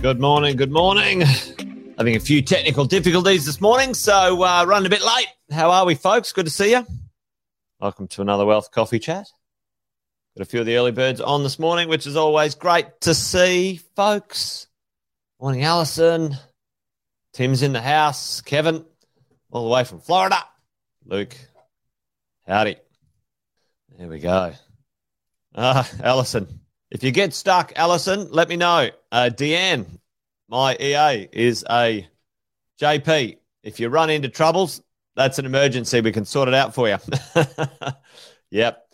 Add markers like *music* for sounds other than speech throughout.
Good morning. Good morning. Having a few technical difficulties this morning, so uh, running a bit late. How are we, folks? Good to see you. Welcome to another Wealth Coffee Chat. Got a few of the early birds on this morning, which is always great to see, folks. Morning, Alison. Tim's in the house. Kevin, all the way from Florida. Luke, howdy. There we go. Ah, Alison. If you get stuck, Alison, let me know. Uh, Deanne, my EA, is a JP. If you run into troubles, that's an emergency. We can sort it out for you. *laughs* yep.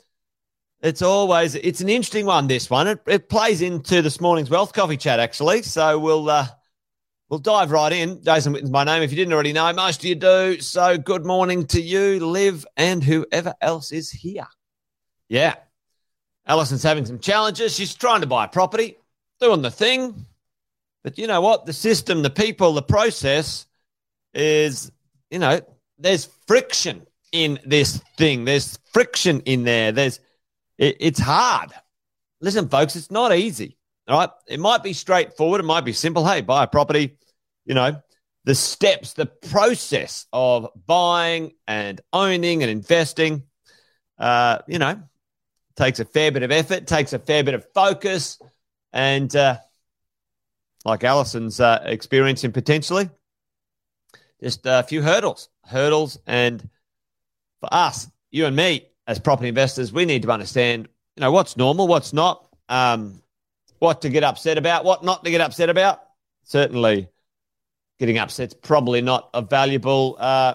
It's always it's an interesting one. This one it, it plays into this morning's wealth coffee chat actually. So we'll uh, we'll dive right in. Jason Witten's my name. If you didn't already know, most of you do. So good morning to you, Liv, and whoever else is here. Yeah, Allison's having some challenges. She's trying to buy a property, doing the thing. But you know what? The system, the people, the process is, you know, there's friction in this thing. There's friction in there. There's, it, it's hard. Listen, folks, it's not easy. All right. It might be straightforward. It might be simple. Hey, buy a property, you know, the steps, the process of buying and owning and investing, uh, you know, takes a fair bit of effort, takes a fair bit of focus, and uh, like Allison's uh, experiencing potentially, just a few hurdles, hurdles, and for us, you and me as property investors, we need to understand, you know, what's normal, what's not, um, what to get upset about, what not to get upset about. Certainly, getting upset's probably not a valuable. Uh,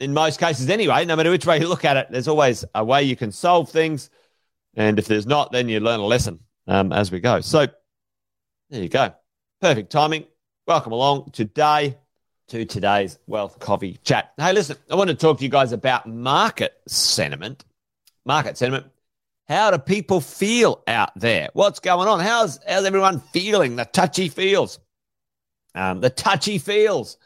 in most cases anyway, no matter which way you look at it, there's always a way you can solve things. And if there's not, then you learn a lesson um, as we go. So there you go. Perfect timing. Welcome along today to today's Wealth Coffee Chat. Hey, listen, I want to talk to you guys about market sentiment. Market sentiment. How do people feel out there? What's going on? How's how's everyone feeling? The touchy feels, um, the touchy feels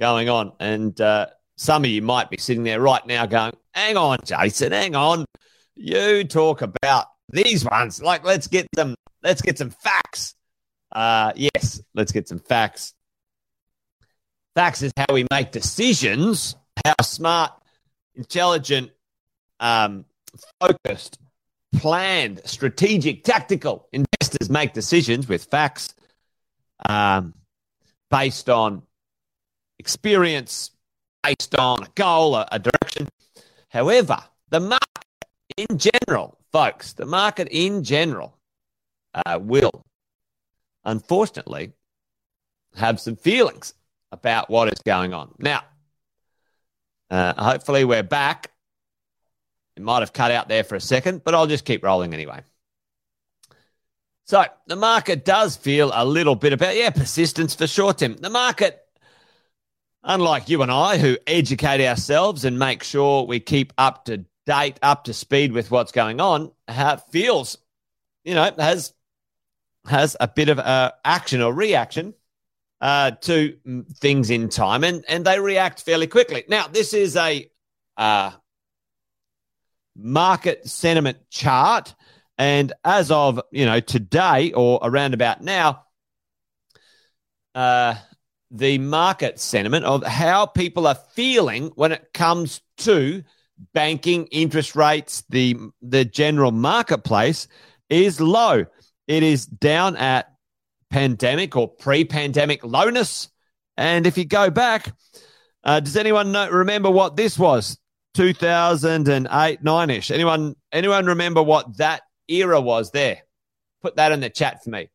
going on, and uh, some of you might be sitting there right now going, hang on, Jason, hang on. You talk about these ones. Like, let's get them, let's get some facts. Uh, yes, let's get some facts. Facts is how we make decisions, how smart, intelligent, um, focused, planned, strategic, tactical investors make decisions with facts um, based on experience, based on a goal, a, a direction. However, the market in general, folks, the market in general uh, will, unfortunately, have some feelings about what is going on. Now, uh, hopefully, we're back. It might have cut out there for a second, but I'll just keep rolling anyway. So the market does feel a little bit about, yeah, persistence for short term. The market unlike you and I, who educate ourselves and make sure we keep up to date, up to speed with what's going on, feels, you know, has has a bit of uh, action or reaction uh, to things in time, and and they react fairly quickly. Now, this is a uh, market sentiment chart, and as of you know today or around about now, uh, the market sentiment of how people are feeling when it comes to banking interest rates the the general marketplace is low it is down at pandemic or pre-pandemic lowness and if you go back uh, does anyone know, remember what this was 2008 9ish anyone anyone remember what that era was there put that in the chat for me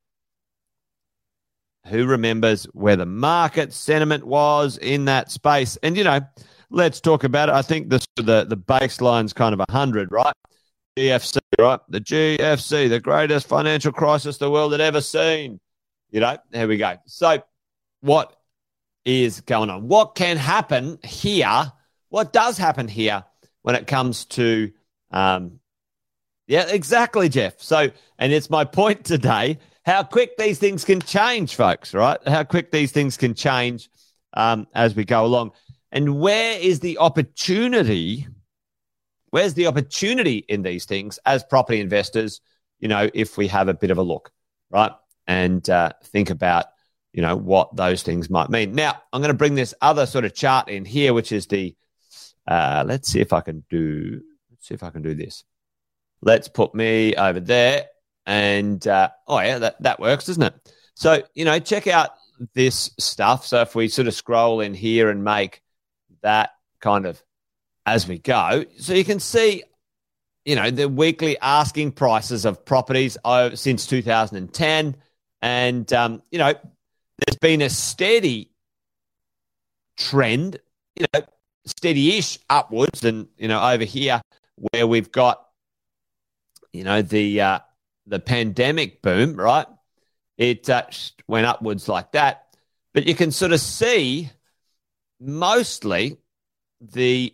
who remembers where the market sentiment was in that space? And, you know, let's talk about it. I think the, the, the baseline's kind of 100, right? GFC, right? The GFC, the greatest financial crisis the world had ever seen. You know, here we go. So, what is going on? What can happen here? What does happen here when it comes to, um, yeah, exactly, Jeff. So, and it's my point today how quick these things can change, folks, right? How quick these things can change um, as we go along. And where is the opportunity? Where's the opportunity in these things as property investors? You know, if we have a bit of a look, right? and uh, think about you know what those things might mean. Now I'm going to bring this other sort of chart in here, which is the uh, let's see if I can do let's see if I can do this. Let's put me over there, and uh, oh yeah, that that works, doesn't it? So you know, check out this stuff. So if we sort of scroll in here and make that kind of as we go, so you can see you know, the weekly asking prices of properties over, since 2010. And, um, you know, there's been a steady trend, you know, steady ish upwards. And, you know, over here where we've got, you know, the, uh, the pandemic boom, right? It uh, went upwards like that. But you can sort of see mostly the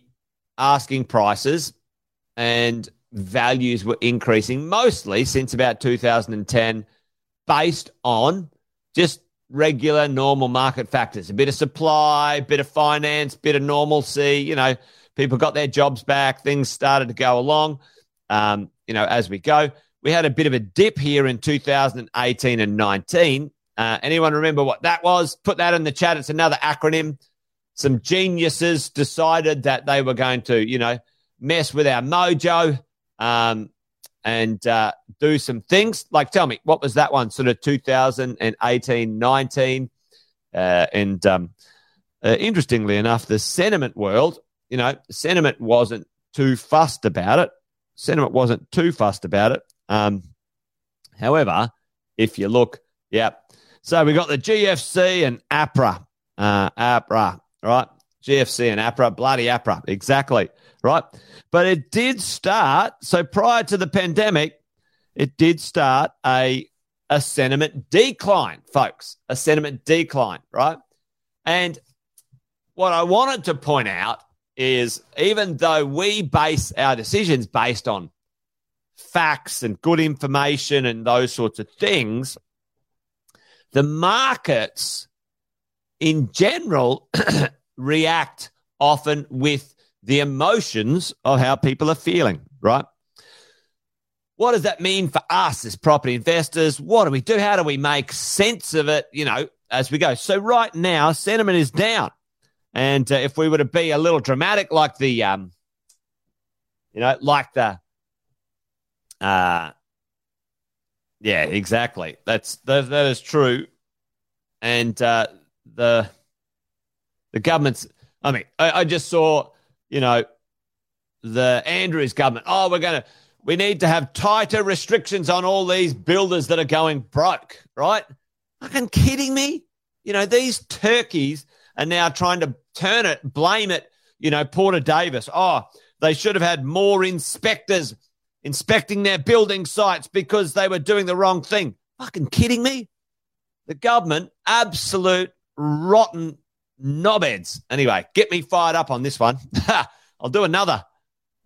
asking prices and values were increasing mostly since about 2010 based on just regular normal market factors. A bit of supply a bit of finance bit of normalcy you know people got their jobs back things started to go along um, you know as we go. We had a bit of a dip here in 2018 and 19 uh, anyone remember what that was? Put that in the chat. It's another acronym some geniuses decided that they were going to you know mess with our mojo um, and uh, do some things. Like, tell me, what was that one? Sort of 2018, 19. Uh, and um, uh, interestingly enough, the sentiment world, you know, sentiment wasn't too fussed about it. Sentiment wasn't too fussed about it. Um, however, if you look, yeah. So we got the GFC and APRA, uh, APRA, right? GFC and APRA, bloody APRA, exactly right? But it did start. So prior to the pandemic, it did start a a sentiment decline, folks. A sentiment decline, right? And what I wanted to point out is even though we base our decisions based on facts and good information and those sorts of things, the markets in general *coughs* react often with the emotions of how people are feeling, right? What does that mean for us as property investors? What do we do? How do we make sense of it, you know, as we go? So, right now, sentiment is down. And uh, if we were to be a little dramatic, like the, um, you know, like the, uh, yeah, exactly. That's that, that is true. And uh, the the government's. I mean, I, I just saw you know, the Andrews government, oh, we're going to, we need to have tighter restrictions on all these builders that are going broke, right? Fucking kidding me? You know, these turkeys are now trying to turn it, blame it, you know, Porter Davis. Oh, they should have had more inspectors inspecting their building sites because they were doing the wrong thing. Fucking kidding me? The government, absolute rotten knobheads. Anyway, get me fired up on this one. *laughs* I'll do another.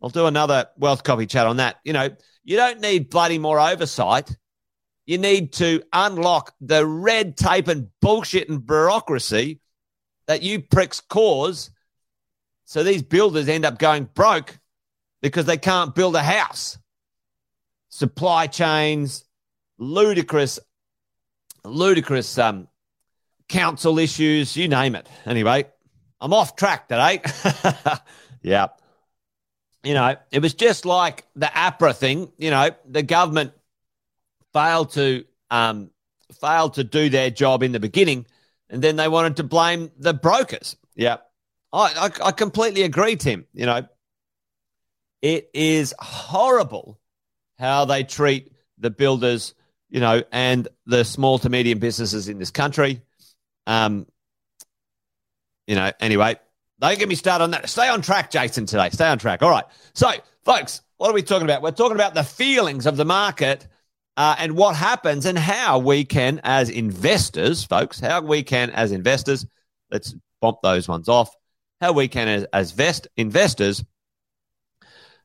I'll do another wealth coffee chat on that. You know, you don't need bloody more oversight. You need to unlock the red tape and bullshit and bureaucracy that you pricks cause. So these builders end up going broke because they can't build a house. Supply chains, ludicrous, ludicrous um, council issues, you name it. Anyway, I'm off track today. *laughs* yeah. You know, it was just like the APRA thing. You know, the government failed to um, failed to do their job in the beginning, and then they wanted to blame the brokers. Yeah, I, I, I completely agree, Tim. You know, it is horrible how they treat the builders, you know, and the small to medium businesses in this country. Um, you know, anyway, don't get me started on that. Stay on track, Jason, today. Stay on track. All right. So, folks, what are we talking about? We're talking about the feelings of the market uh, and what happens and how we can, as investors, folks, how we can, as investors, let's bump those ones off, how we can, as, as vest, investors,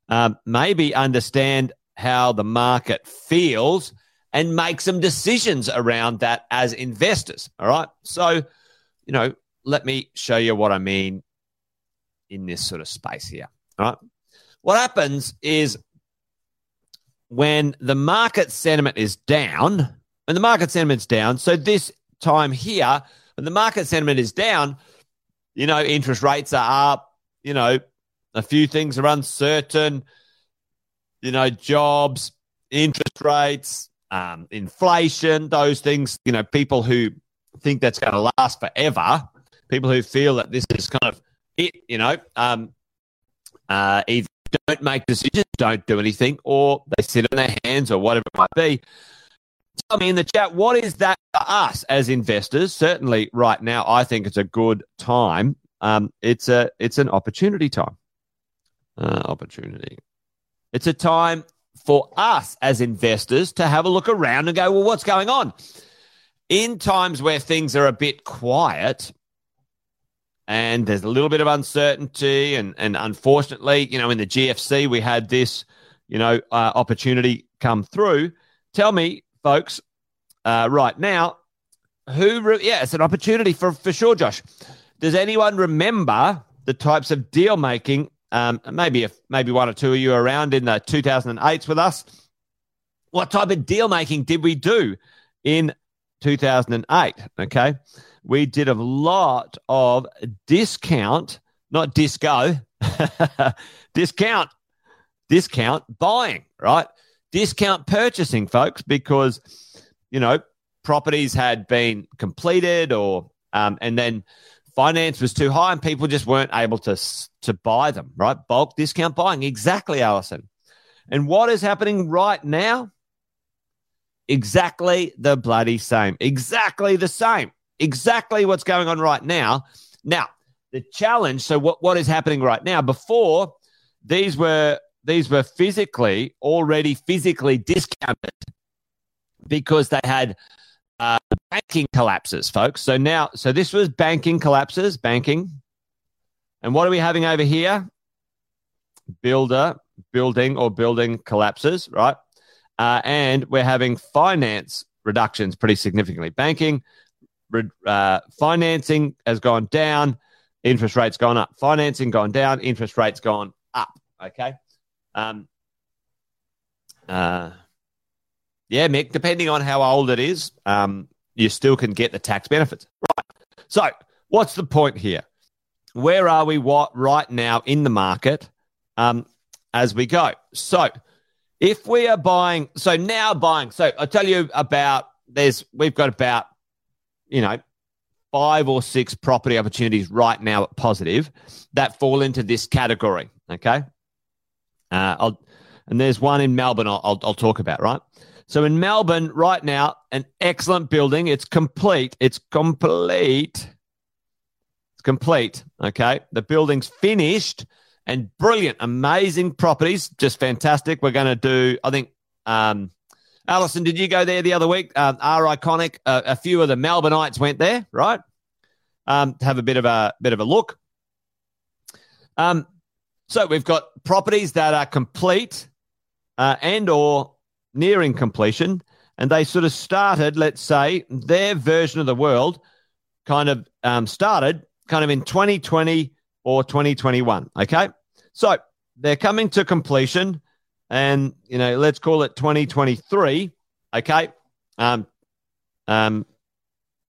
um, maybe understand how the market feels and make some decisions around that as investors. All right. So, you know, let me show you what I mean in this sort of space here. All right. What happens is when the market sentiment is down, when the market sentiment's down, so this time here, when the market sentiment is down, you know, interest rates are up, you know, a few things are uncertain, you know, jobs, interest rates, um, inflation, those things, you know, people who think that's going to last forever, people who feel that this is kind of it, you know, um, uh, either don't make decisions, don't do anything, or they sit on their hands or whatever it might be. Tell me in the chat, what is that for us as investors? Certainly, right now, I think it's a good time. Um, it's a it's an opportunity time. Uh, opportunity. It's a time for us as investors to have a look around and go, well, what's going on? In times where things are a bit quiet, and there's a little bit of uncertainty. And, and unfortunately, you know, in the GFC, we had this, you know, uh, opportunity come through. Tell me, folks, uh, right now, who, re- yeah, it's an opportunity for, for sure, Josh. Does anyone remember the types of deal making? Um, maybe if maybe one or two of you around in the 2008s with us. What type of deal making did we do in 2008? Okay we did a lot of discount, not disco, *laughs* discount, discount buying, right? Discount purchasing, folks, because, you know, properties had been completed or, um, and then finance was too high and people just weren't able to, to buy them, right? Bulk discount buying. Exactly, Allison. And what is happening right now? Exactly the bloody same. Exactly the same exactly what's going on right now. Now, the challenge, so what, what is happening right now? Before these were these were physically already physically discounted because they had banking collapses, folks. So now, so this was banking collapses, banking. And what are we having over here? Builder, building or building collapses, right? Uh, and we're having finance reductions pretty significantly. Banking, uh, financing has gone down, interest rates gone up. Financing gone down, interest rates gone up. Okay. Um, uh, yeah, Mick, depending on how old it is, um, you still can get the tax benefits. Right. So, what's the point here? Where are we what right now in the market um, as we go? So, if we are buying, so now buying, so I'll tell you about there's we've got about you know, five or six property opportunities right now at positive that fall into this category. Okay. Uh, I'll, and there's one in Melbourne I'll, I'll, I'll talk about, right? So in Melbourne right now, an excellent building. It's complete. It's complete. It's complete. Okay. The building's finished and brilliant, amazing properties. Just fantastic. We're going to do, I think, um, Alison, did you go there the other week? Um, our iconic, uh, a few of the Melbourneites went there, right? Um, to have a bit of a bit of a look. Um, so we've got properties that are complete uh, and or nearing completion, and they sort of started, let's say, their version of the world kind of um, started kind of in 2020 or 2021. Okay, so they're coming to completion and you know, let's call it 2023. Okay, um, um,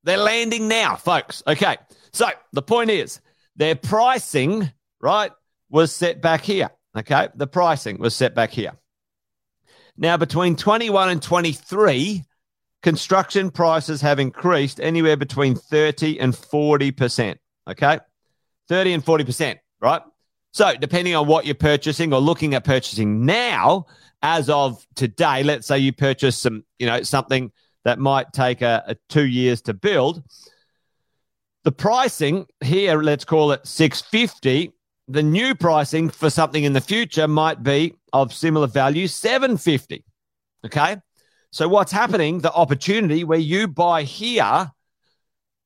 they're landing now, folks. Okay, so the point is, their pricing, right, was set back here. Okay, the pricing was set back here. Now, between 21 and 23, construction prices have increased anywhere between 30 and 40%. Okay, 30 and 40%, right? So, depending on what you're purchasing or looking at purchasing now, as of today, let's say you purchase some, you know, something that might take a, a two years to build. The pricing here, let's call it 650. The new pricing for something in the future might be of similar value, 750. Okay. So what's happening? The opportunity where you buy here,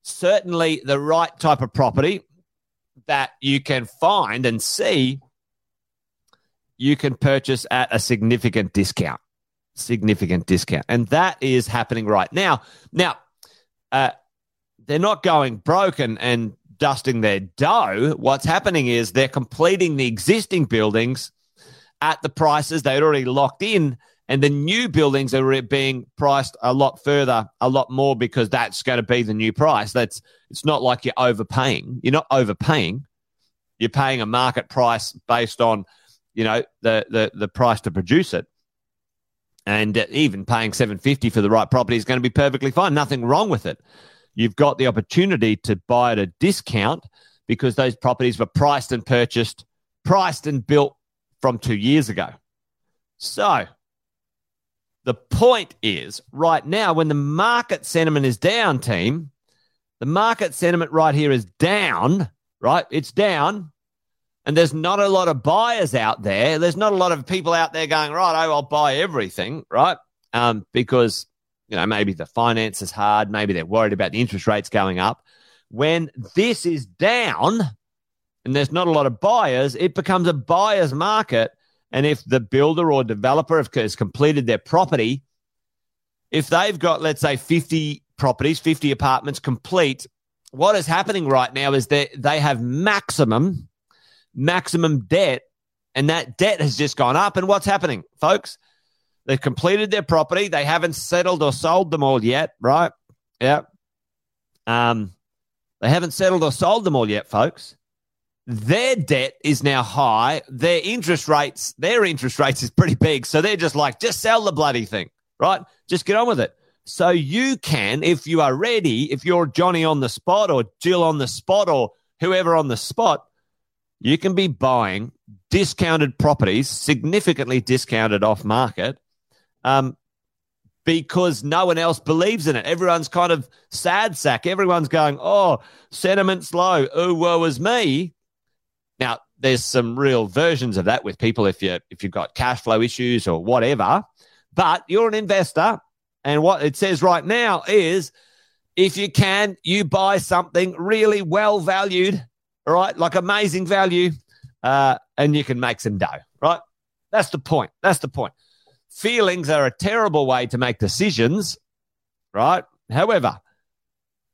certainly the right type of property, that you can find and see, you can purchase at a significant discount. Significant discount. And that is happening right now. Now, uh, they're not going broken and dusting their dough. What's happening is they're completing the existing buildings at the prices they'd already locked in and the new buildings are being priced a lot further, a lot more because that's going to be the new price. That's it's not like you're overpaying. You're not overpaying. You're paying a market price based on, you know, the the the price to produce it. And even paying 750 for the right property is going to be perfectly fine. Nothing wrong with it. You've got the opportunity to buy at a discount because those properties were priced and purchased, priced and built from 2 years ago. So, the point is, right now, when the market sentiment is down, team, the market sentiment right here is down, right? It's down. And there's not a lot of buyers out there. There's not a lot of people out there going, right, oh, I'll buy everything, right? Um, because, you know, maybe the finance is hard. Maybe they're worried about the interest rates going up. When this is down and there's not a lot of buyers, it becomes a buyer's market and if the builder or developer has completed their property, if they've got, let's say, 50 properties, 50 apartments complete, what is happening right now is that they have maximum, maximum debt, and that debt has just gone up. And what's happening, folks? They've completed their property. They haven't settled or sold them all yet, right? Yeah. Um, they haven't settled or sold them all yet, folks their debt is now high. Their interest rates, their interest rates is pretty big. So they're just like, just sell the bloody thing, right? Just get on with it. So you can, if you are ready, if you're Johnny on the spot or Jill on the spot or whoever on the spot, you can be buying discounted properties, significantly discounted off market, um, because no one else believes in it. Everyone's kind of sad sack. Everyone's going, oh, sentiment's low. Oh, woe is me. Now, there's some real versions of that with people if you if you've got cash flow issues or whatever. But you're an investor, and what it says right now is if you can, you buy something really well valued, right? Like amazing value, uh, and you can make some dough, right? That's the point. That's the point. Feelings are a terrible way to make decisions, right? However,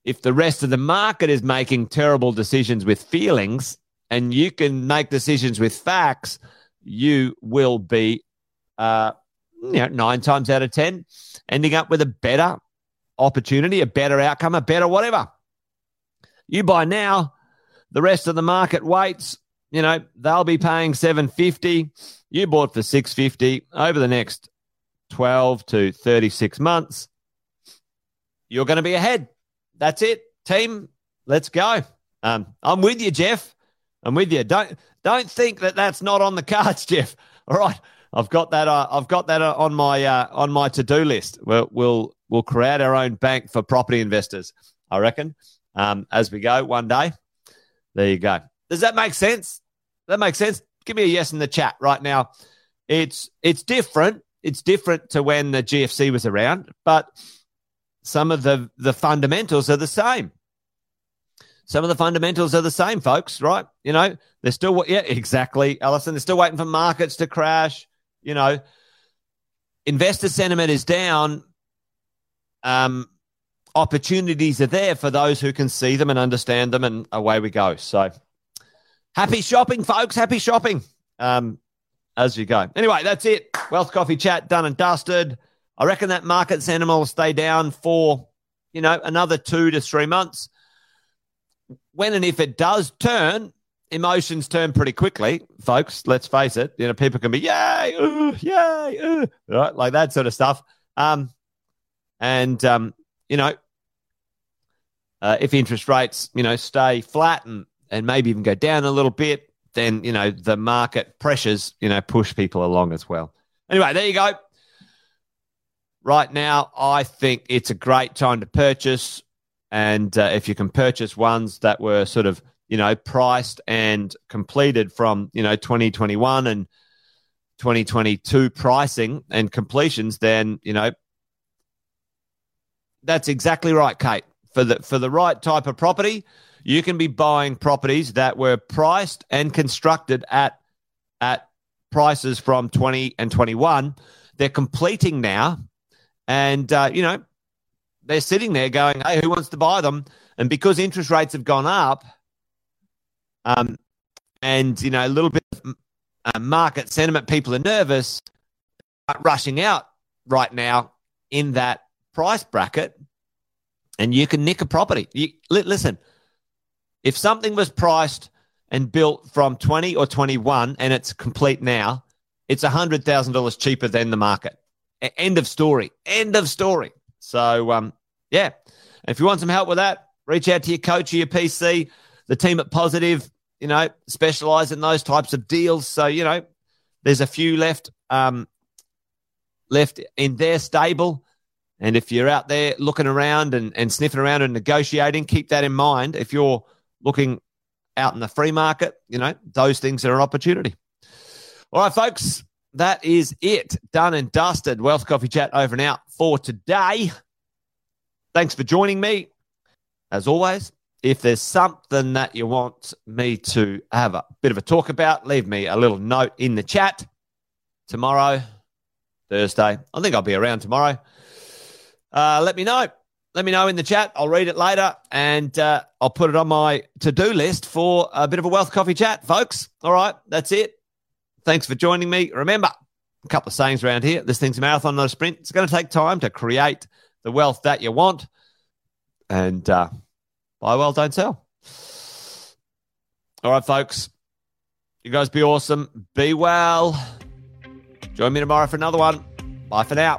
if the rest of the market is making terrible decisions with feelings, and you can make decisions with facts, you will be, uh, you know, nine times out of 10, ending up with a better opportunity, a better outcome, a better whatever. You buy now, the rest of the market waits. You know, they'll be paying 750. You bought for 650 over the next 12 to 36 months. You're going to be ahead. That's it. Team, let's go. Um, I'm with you, Jeff. I'm with you. Don't don't think that that's not on the *laughs* cards, Jeff. All right, I've got that. Uh, I've got that uh, on my uh, on my to do list. We'll, we'll we'll create our own bank for property investors. I reckon um, as we go one day. There you go. Does that make sense? That makes sense. Give me a yes in the chat right now. It's it's different. It's different to when the GFC was around, but some of the the fundamentals are the same some of the fundamentals are the same, folks, right? You know, they're still, yeah, exactly, Alison. They're still waiting for markets to crash. You know, investor sentiment is down. Um, opportunities are there for those who can see them and understand them, and away we go. So, happy shopping, folks. Happy shopping. Um, as you go. Anyway, that's it. Wealth Coffee Chat done and dusted. I reckon that market sentiment will stay down for, you know, another two to three months when and if it does turn, emotions turn pretty quickly, folks. Let's face it. You know, people can be yay, ooh, yay, ooh, right, like that sort of stuff. Um, and um, you know, uh, if interest rates, you know, stay flat and and maybe even go down a little bit, then you know the market pressures, you know, push people along as well. Anyway, there you go. Right now, I think it's a great time to purchase. And uh, if you can purchase ones that were sort of, you know, priced and completed from, you know, 2021 and 2022 pricing and completions, then, you know, that's exactly right, Kate. For the for the right type of property, you can be buying properties that were priced and constructed at at prices from 20 and 21. They're completing now, and uh, you know they're sitting there going, "Hey, who wants to buy them?" And because interest rates have gone up, um, and you know a little bit of uh, market sentiment, people are nervous, rushing out right now in that price bracket and you can nick a property. You, listen, if something was priced and built from 20 or 21 and it's complete now, it's $100,000 cheaper than the market. End of story. End of story. So, um, yeah. If you want some help with that, reach out to your coach or your PC. The team at Positive, you know, specialize in those types of deals. So, you know, there's a few left um, left in their stable. And if you're out there looking around and, and sniffing around and negotiating, keep that in mind. If you're looking out in the free market, you know, those things are an opportunity. All right, folks, that is it. Done and dusted. Wealth Coffee Chat over and out for today. Thanks for joining me. As always, if there's something that you want me to have a bit of a talk about, leave me a little note in the chat tomorrow, Thursday. I think I'll be around tomorrow. Uh, let me know. Let me know in the chat. I'll read it later and uh, I'll put it on my to do list for a bit of a wealth coffee chat, folks. All right, that's it. Thanks for joining me. Remember, a couple of sayings around here. This thing's a marathon, not a sprint. It's going to take time to create the wealth that you want. And uh, buy well, don't sell. All right, folks. You guys be awesome. Be well. Join me tomorrow for another one. Bye for now.